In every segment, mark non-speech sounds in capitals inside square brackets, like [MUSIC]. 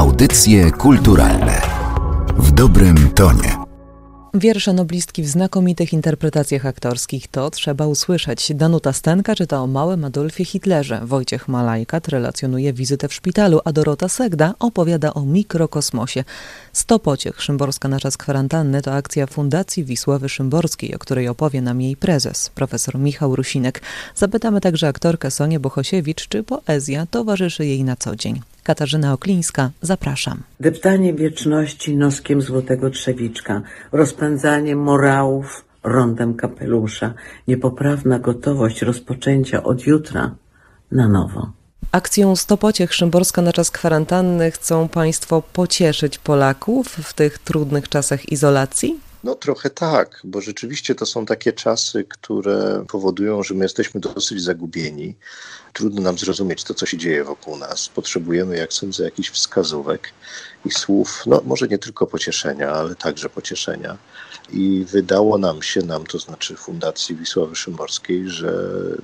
Audycje kulturalne w dobrym tonie. Wiersze noblistki w znakomitych interpretacjach aktorskich to trzeba usłyszeć. Danuta Stenka czyta o małym Adolfie Hitlerze. Wojciech Malajkat relacjonuje wizytę w szpitalu, a Dorota Segda opowiada o mikrokosmosie. Sto pociech Szymborska na czas kwarantanny to akcja Fundacji Wisławy Szymborskiej, o której opowie nam jej prezes, profesor Michał Rusinek. Zapytamy także aktorkę Sonię Bohosiewicz, czy poezja towarzyszy jej na co dzień. Katarzyna Oklińska, zapraszam. Deptanie wieczności noskiem złotego trzewiczka, rozpędzanie morałów rondem kapelusza, niepoprawna gotowość rozpoczęcia od jutra na nowo. Akcją Stopociech Szymborska na czas kwarantanny chcą Państwo pocieszyć Polaków w tych trudnych czasach izolacji? No trochę tak, bo rzeczywiście to są takie czasy, które powodują, że my jesteśmy dosyć zagubieni. Trudno nam zrozumieć to, co się dzieje wokół nas. Potrzebujemy, jak sądzę, jakichś wskazówek i słów, no może nie tylko pocieszenia, ale także pocieszenia. I wydało nam się, nam to znaczy Fundacji Wisławy Szymborskiej, że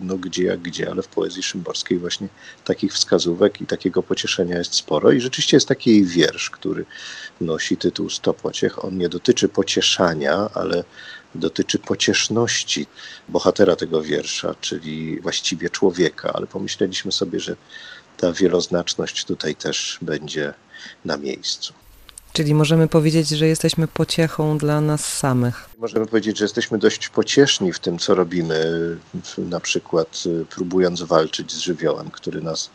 no gdzie jak gdzie, ale w poezji szymborskiej właśnie takich wskazówek i takiego pocieszenia jest sporo. I rzeczywiście jest taki wiersz, który nosi tytuł Sto pociech. On nie dotyczy pocieszania, ale dotyczy pocieszności bohatera tego wiersza, czyli właściwie człowieka, ale pomyśleliśmy sobie, że ta wieloznaczność tutaj też będzie na miejscu. Czyli możemy powiedzieć, że jesteśmy pociechą dla nas samych. Możemy powiedzieć, że jesteśmy dość pocieszni w tym, co robimy, na przykład y, próbując walczyć z żywiołem, który nas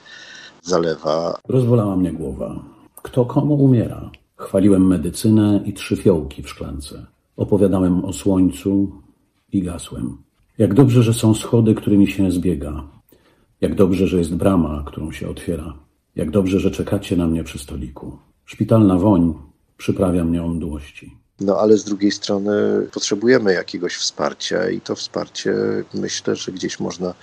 zalewa. Rozbolała mnie głowa. Kto komu umiera? Chwaliłem medycynę i trzy fiołki w szklance. Opowiadałem o słońcu i gasłem. Jak dobrze, że są schody, którymi się zbiega. Jak dobrze, że jest brama, którą się otwiera. Jak dobrze, że czekacie na mnie przy stoliku. Szpitalna woń przyprawia mnie. No ale z drugiej strony potrzebujemy jakiegoś wsparcia i to wsparcie myślę, że gdzieś można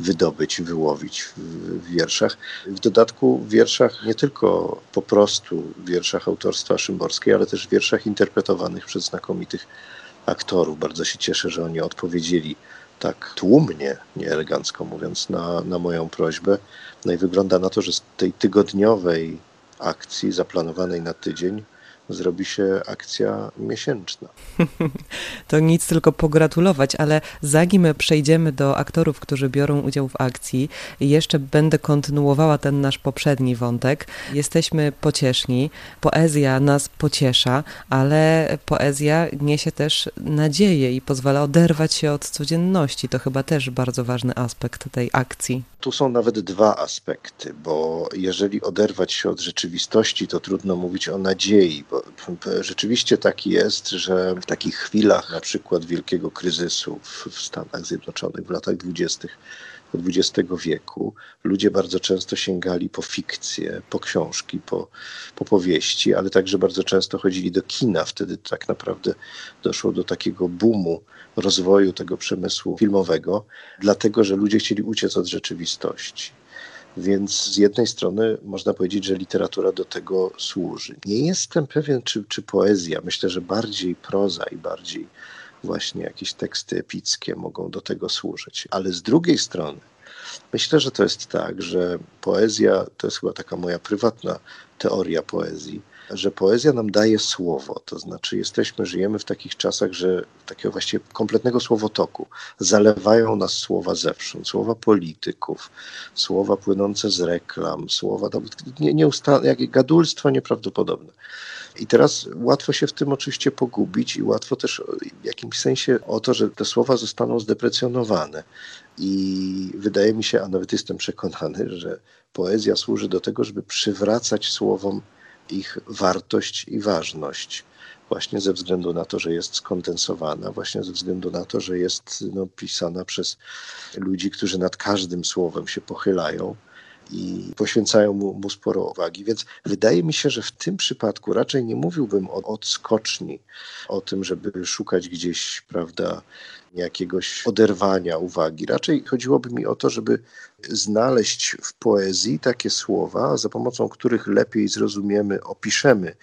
wydobyć, wyłowić w wierszach. W dodatku w wierszach nie tylko po prostu wierszach autorstwa Szymborskiej, ale też w wierszach interpretowanych przez znakomitych aktorów. Bardzo się cieszę, że oni odpowiedzieli tak tłumnie, nieelegancko mówiąc, na, na moją prośbę. No i wygląda na to, że z tej tygodniowej akcji zaplanowanej na tydzień zrobi się akcja miesięczna. [LAUGHS] to nic, tylko pogratulować, ale zanim przejdziemy do aktorów, którzy biorą udział w akcji, jeszcze będę kontynuowała ten nasz poprzedni wątek. Jesteśmy pocieszni, poezja nas pociesza, ale poezja niesie też nadzieję i pozwala oderwać się od codzienności. To chyba też bardzo ważny aspekt tej akcji. Tu są nawet dwa aspekty, bo jeżeli oderwać się od rzeczywistości, to trudno mówić o nadziei, bo rzeczywiście tak jest, że w takich chwilach, na przykład wielkiego kryzysu w Stanach Zjednoczonych w latach dwudziestych XX wieku, ludzie bardzo często sięgali po fikcję, po książki, po, po powieści, ale także bardzo często chodzili do kina. Wtedy tak naprawdę doszło do takiego boomu rozwoju tego przemysłu filmowego, dlatego że ludzie chcieli uciec od rzeczywistości. Więc z jednej strony można powiedzieć, że literatura do tego służy. Nie jestem pewien, czy, czy poezja, myślę, że bardziej proza i bardziej właśnie jakieś teksty epickie mogą do tego służyć. Ale z drugiej strony, myślę, że to jest tak, że poezja to jest chyba taka moja prywatna teoria poezji że poezja nam daje słowo, to znaczy jesteśmy, żyjemy w takich czasach, że takiego właściwie kompletnego słowotoku. Zalewają nas słowa zewsząd, słowa polityków, słowa płynące z reklam, słowa nie, nieusta- jak gadulstwo nieprawdopodobne. I teraz łatwo się w tym oczywiście pogubić i łatwo też w jakimś sensie o to, że te słowa zostaną zdeprecjonowane. I wydaje mi się, a nawet jestem przekonany, że poezja służy do tego, żeby przywracać słowom ich wartość i ważność. Właśnie ze względu na to, że jest skondensowana, właśnie ze względu na to, że jest no, pisana przez ludzi, którzy nad każdym słowem się pochylają i poświęcają mu, mu sporo uwagi. Więc wydaje mi się, że w tym przypadku raczej nie mówiłbym o odskoczni, o tym, żeby szukać gdzieś, prawda, jakiegoś oderwania uwagi. Raczej chodziłoby mi o to, żeby znaleźć w poezji takie słowa, za pomocą których lepiej zrozumiemy, opiszemy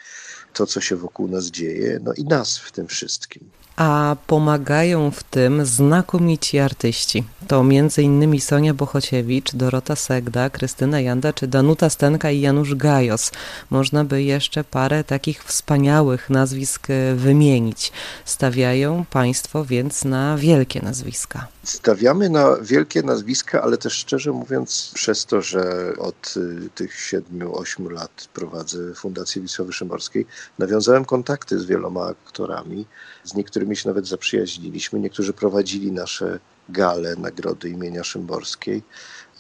to, co się wokół nas dzieje, no i nas w tym wszystkim. A pomagają w tym znakomici artyści. To innymi Sonia Bochociewicz, Dorota Segda, Krystyna Janda czy Danuta Stenka i Janusz Gajos. Można by jeszcze parę takich wspaniałych nazwisk e, wymienić. Stawiają Państwo więc na wielkie nazwiska. Stawiamy na wielkie nazwiska, ale też szczerze mówiąc, przez to, że od y, tych siedmiu, ośmiu lat prowadzę Fundację Wisławy Szymborskiej, nawiązałem kontakty z wieloma aktorami. Z niektórymi się nawet zaprzyjaźniliśmy. Niektórzy prowadzili nasze gale, nagrody imienia Szymborskiej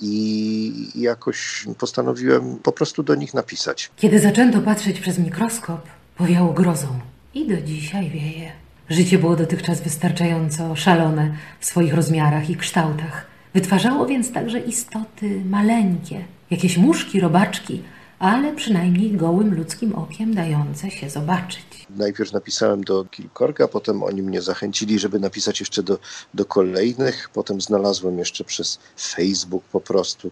i jakoś postanowiłem po prostu do nich napisać. Kiedy zaczęto patrzeć przez mikroskop, powiało grozą i do dzisiaj wieje. Życie było dotychczas wystarczająco szalone w swoich rozmiarach i kształtach. Wytwarzało więc także istoty maleńkie, jakieś muszki, robaczki, ale przynajmniej gołym ludzkim okiem dające się zobaczyć. Najpierw napisałem do kilkorga, potem oni mnie zachęcili, żeby napisać jeszcze do, do kolejnych. Potem znalazłem jeszcze przez Facebook po prostu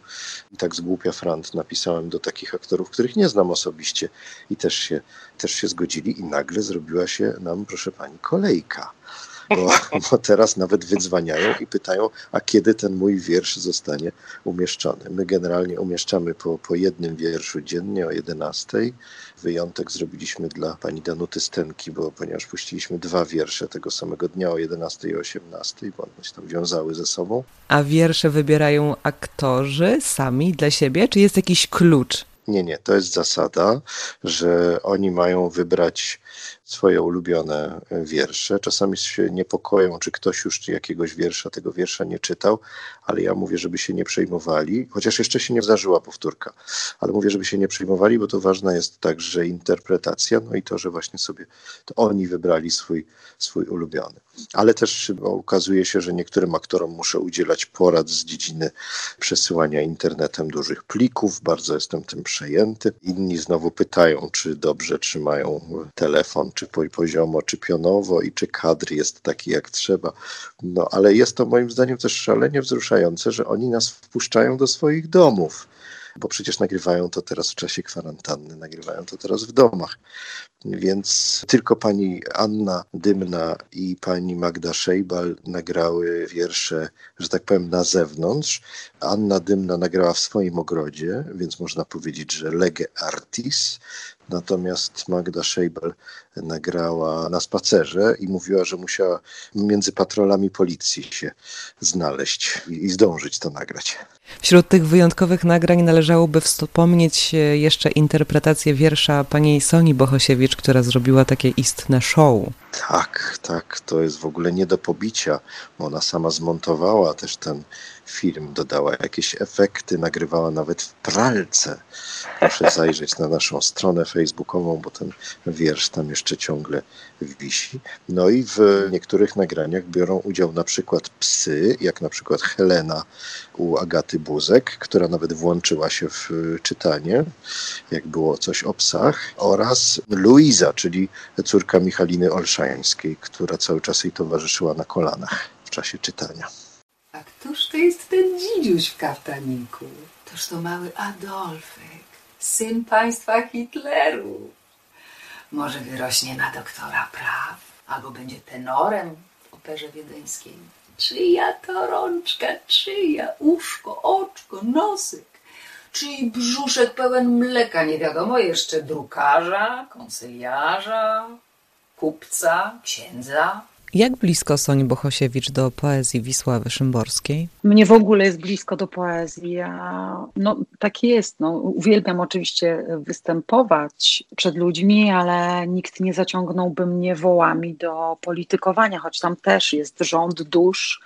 tak z głupia frant napisałem do takich aktorów, których nie znam osobiście i też się, też się zgodzili i nagle zrobiła się nam, proszę pani, kolejka bo, bo teraz nawet wydzwaniają i pytają, a kiedy ten mój wiersz zostanie umieszczony. My generalnie umieszczamy po, po jednym wierszu dziennie o 11. Wyjątek zrobiliśmy dla pani Danuty Stenki, bo ponieważ puściliśmy dwa wiersze tego samego dnia o 11 i 18, bo one się tam wiązały ze sobą. A wiersze wybierają aktorzy sami dla siebie, czy jest jakiś klucz? Nie, nie, to jest zasada, że oni mają wybrać swoje ulubione wiersze. Czasami się niepokoją, czy ktoś już jakiegoś wiersza, tego wiersza nie czytał, ale ja mówię, żeby się nie przejmowali, chociaż jeszcze się nie zdarzyła powtórka, ale mówię, żeby się nie przejmowali, bo to ważna jest także interpretacja, no i to, że właśnie sobie to oni wybrali swój, swój ulubiony. Ale też okazuje się, że niektórym aktorom muszę udzielać porad z dziedziny przesyłania internetem dużych plików, bardzo jestem tym przejęty. Inni znowu pytają, czy dobrze trzymają telefon, czy poziomo, czy pionowo i czy kadr jest taki jak trzeba. No ale jest to moim zdaniem też szalenie wzruszające, że oni nas wpuszczają do swoich domów bo przecież nagrywają to teraz w czasie kwarantanny, nagrywają to teraz w domach. Więc tylko pani Anna Dymna i pani Magda Szejbal nagrały wiersze, że tak powiem, na zewnątrz. Anna Dymna nagrała w swoim ogrodzie, więc można powiedzieć, że lege artis. Natomiast Magda Szejbal nagrała na spacerze i mówiła, że musiała między patrolami policji się znaleźć i zdążyć to nagrać. Wśród tych wyjątkowych nagrań należałoby wspomnieć jeszcze interpretację wiersza pani Soni Bohosiewicz, która zrobiła takie istne show. Tak, tak, to jest w ogóle nie do pobicia, ona sama zmontowała też ten film, dodała jakieś efekty, nagrywała nawet w pralce. Proszę zajrzeć na naszą stronę facebookową, bo ten wiersz tam jeszcze ciągle wisi. No i w niektórych nagraniach biorą udział na przykład psy, jak na przykład Helena u Agaty Buzek, która nawet włączyła się w czytanie, jak było coś o psach, oraz Luiza, czyli córka Michaliny Która cały czas jej towarzyszyła na kolanach w czasie czytania. A któż to jest ten dzidziuś w kaftaniku? Toż to mały Adolfek, syn państwa Hitleru. Może wyrośnie na doktora praw, albo będzie tenorem w operze wiedeńskiej. Czyja to rączka, czyja uszko, oczko, nosek, czyj brzuszek pełen mleka, nie wiadomo jeszcze drukarza, konsyliarza, kupca, księdza. Jak blisko Soni Bohosiewicz do poezji Wisławy Szymborskiej? Mnie w ogóle jest blisko do poezji. Ja, no, tak jest. No, uwielbiam oczywiście występować przed ludźmi, ale nikt nie zaciągnąłby mnie wołami do politykowania, choć tam też jest rząd dusz,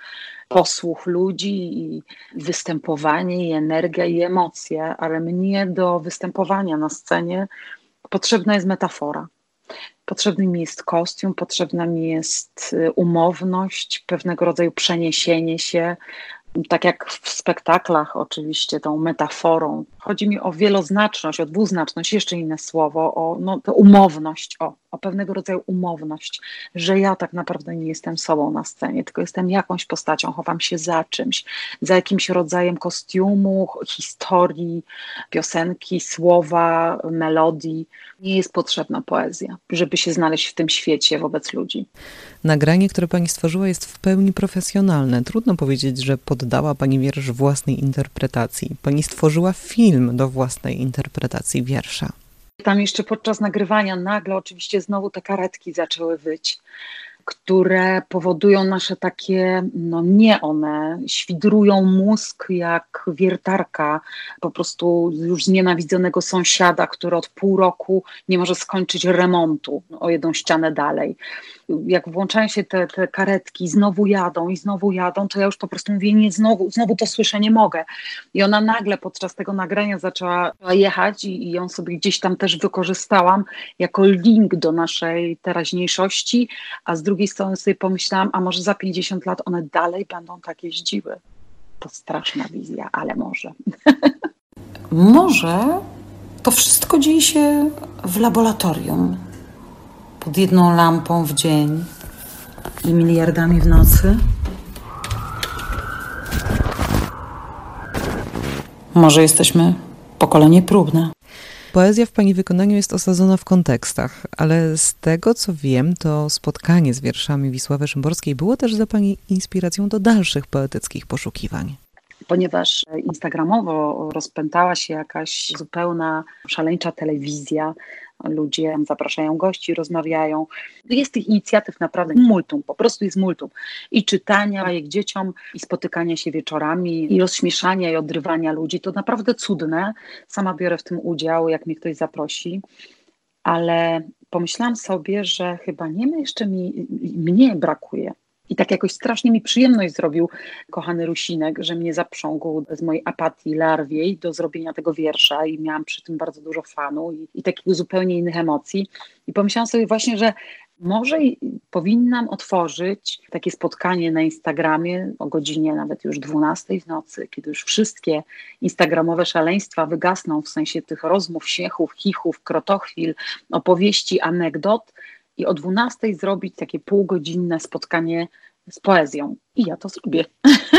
posłuch ludzi i występowanie, i energia, i emocje, ale mnie do występowania na scenie potrzebna jest metafora. Potrzebny mi jest kostium, potrzebna mi jest y, umowność, pewnego rodzaju przeniesienie się, tak jak w spektaklach, oczywiście, tą metaforą. Chodzi mi o wieloznaczność, o dwuznaczność, jeszcze inne słowo, o no, umowność. O, o pewnego rodzaju umowność, że ja tak naprawdę nie jestem sobą na scenie, tylko jestem jakąś postacią, chowam się za czymś, za jakimś rodzajem kostiumu, historii, piosenki, słowa, melodii. Nie jest potrzebna poezja, żeby się znaleźć w tym świecie wobec ludzi. Nagranie, które pani stworzyła, jest w pełni profesjonalne. Trudno powiedzieć, że poddała pani wiersz własnej interpretacji. Pani stworzyła film do własnej interpretacji wiersza. Tam jeszcze podczas nagrywania nagle oczywiście znowu te karetki zaczęły wyć które powodują nasze takie, no nie one, świdrują mózg jak wiertarka po prostu już znienawidzonego sąsiada, który od pół roku nie może skończyć remontu o jedną ścianę dalej. Jak włączają się te, te karetki, znowu jadą i znowu jadą, to ja już po prostu mówię, nie, znowu, znowu to słyszę, nie mogę. I ona nagle podczas tego nagrania zaczęła jechać i, i ją sobie gdzieś tam też wykorzystałam jako link do naszej teraźniejszości, a z drugiej strony sobie pomyślałam, a może za 50 lat one dalej będą tak jeździły. To straszna wizja, ale może. [LAUGHS] Może to wszystko dzieje się w laboratorium. Pod jedną lampą w dzień i miliardami w nocy. Może jesteśmy pokolenie próbne. Poezja w Pani wykonaniu jest osadzona w kontekstach, ale z tego co wiem, to spotkanie z wierszami Wisławy Szymborskiej było też za Pani inspiracją do dalszych poetyckich poszukiwań ponieważ instagramowo rozpętała się jakaś zupełna szaleńcza telewizja, ludzie zapraszają gości, rozmawiają. Jest tych inicjatyw naprawdę multum, po prostu jest multum. I czytania jak dzieciom, i spotykania się wieczorami, i rozśmieszania, i odrywania ludzi. To naprawdę cudne. Sama biorę w tym udział, jak mnie ktoś zaprosi. Ale pomyślałam sobie, że chyba nie ma jeszcze mi, mnie brakuje i tak jakoś strasznie mi przyjemność zrobił kochany Rusinek, że mnie zaprzągł z mojej apatii larwiej do zrobienia tego wiersza i miałam przy tym bardzo dużo fanu i, i takich zupełnie innych emocji. I pomyślałam sobie właśnie, że może powinnam otworzyć takie spotkanie na Instagramie o godzinie nawet już 12 w nocy, kiedy już wszystkie instagramowe szaleństwa wygasną w sensie tych rozmów, śmiechów, chichów, krotochwil, opowieści, anegdot, i o 12 zrobić takie półgodzinne spotkanie z poezją. I ja to zrobię.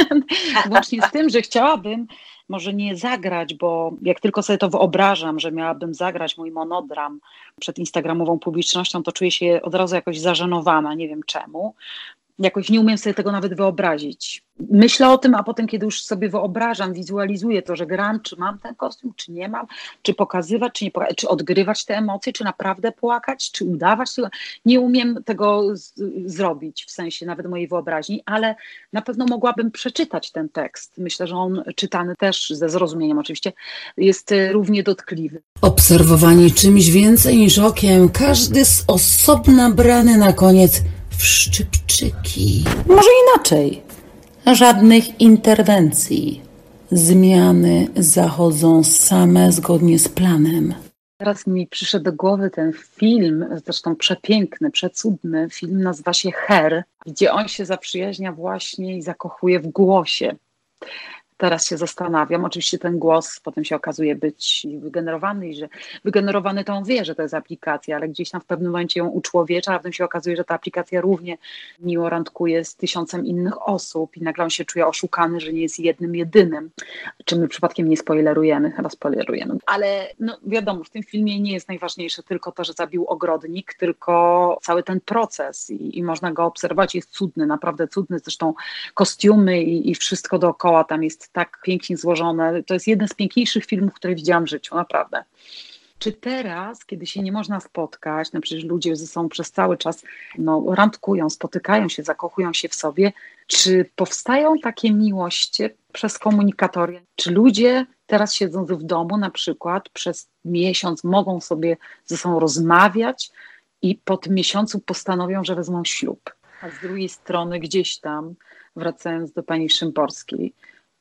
[LAUGHS] Właśnie z tym, że chciałabym może nie zagrać, bo jak tylko sobie to wyobrażam, że miałabym zagrać mój monodram przed instagramową publicznością, to czuję się od razu jakoś zażenowana, nie wiem czemu. Jakoś nie umiem sobie tego nawet wyobrazić myślę o tym, a potem, kiedy już sobie wyobrażam, wizualizuję to, że gram, czy mam ten kostium, czy nie mam, czy pokazywać, czy nie pokazywać, czy odgrywać te emocje, czy naprawdę płakać, czy udawać. Nie umiem tego zrobić w sensie nawet mojej wyobraźni, ale na pewno mogłabym przeczytać ten tekst. Myślę, że on czytany też ze zrozumieniem oczywiście jest e, równie dotkliwy. Obserwowanie czymś więcej niż okiem, każdy z osobna brany na koniec w szczypczyki. Może inaczej żadnych interwencji. Zmiany zachodzą same zgodnie z planem. Teraz mi przyszedł do głowy ten film, zresztą przepiękny, przecudny film, nazywa się Her, gdzie on się zaprzyjaźnia właśnie i zakochuje w głosie. Teraz się zastanawiam, oczywiście ten głos potem się okazuje być wygenerowany i że wygenerowany to on wie, że to jest aplikacja, ale gdzieś tam w pewnym momencie ją uczłowiecza, a potem się okazuje, że ta aplikacja równie miło randkuje z tysiącem innych osób i nagle on się czuje oszukany, że nie jest jednym, jedynym. Czy my przypadkiem nie spoilerujemy? Chyba spoilerujemy. Ale no wiadomo, w tym filmie nie jest najważniejsze tylko to, że zabił ogrodnik, tylko cały ten proces i, i można go obserwować. Jest cudny, naprawdę cudny. Zresztą kostiumy i, i wszystko dookoła tam jest tak pięknie złożone. To jest jeden z piękniejszych filmów, które widziałam w życiu, naprawdę. Czy teraz, kiedy się nie można spotkać, no przecież ludzie ze sobą przez cały czas no, randkują, spotykają się, zakochują się w sobie, czy powstają takie miłości przez komunikatory? Czy ludzie teraz siedząc w domu na przykład przez miesiąc mogą sobie ze sobą rozmawiać i po tym miesiącu postanowią, że wezmą ślub? A z drugiej strony gdzieś tam, wracając do pani Szymborskiej,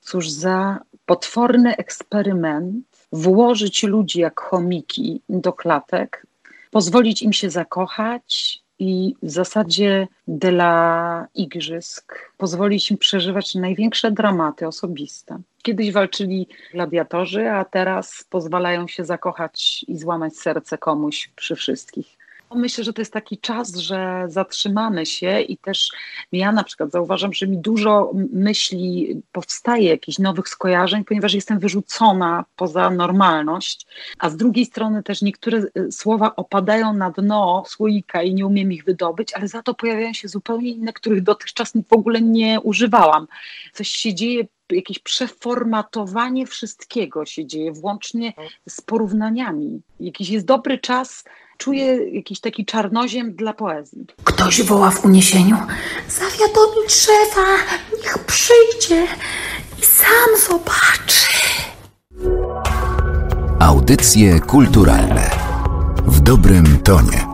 Cóż za potworny eksperyment włożyć ludzi jak chomiki do klatek, pozwolić im się zakochać i w zasadzie dla igrzysk pozwolić im przeżywać największe dramaty osobiste. Kiedyś walczyli gladiatorzy, a teraz pozwalają się zakochać i złamać serce komuś przy wszystkich. Myślę, że to jest taki czas, że zatrzymamy się i też ja na przykład zauważam, że mi dużo myśli powstaje, jakichś nowych skojarzeń, ponieważ jestem wyrzucona poza normalność, a z drugiej strony też niektóre y, słowa opadają na dno słoika i nie umiem ich wydobyć, ale za to pojawiają się zupełnie inne, których dotychczas w ogóle nie używałam. Coś się dzieje jakieś przeformatowanie wszystkiego się dzieje, włącznie z porównaniami. Jakiś jest dobry czas, czuję jakiś taki czarnoziem dla poezji. Ktoś woła w uniesieniu. Zawiadomić szefa, niech przyjdzie i sam zobaczy. Audycje kulturalne w dobrym tonie.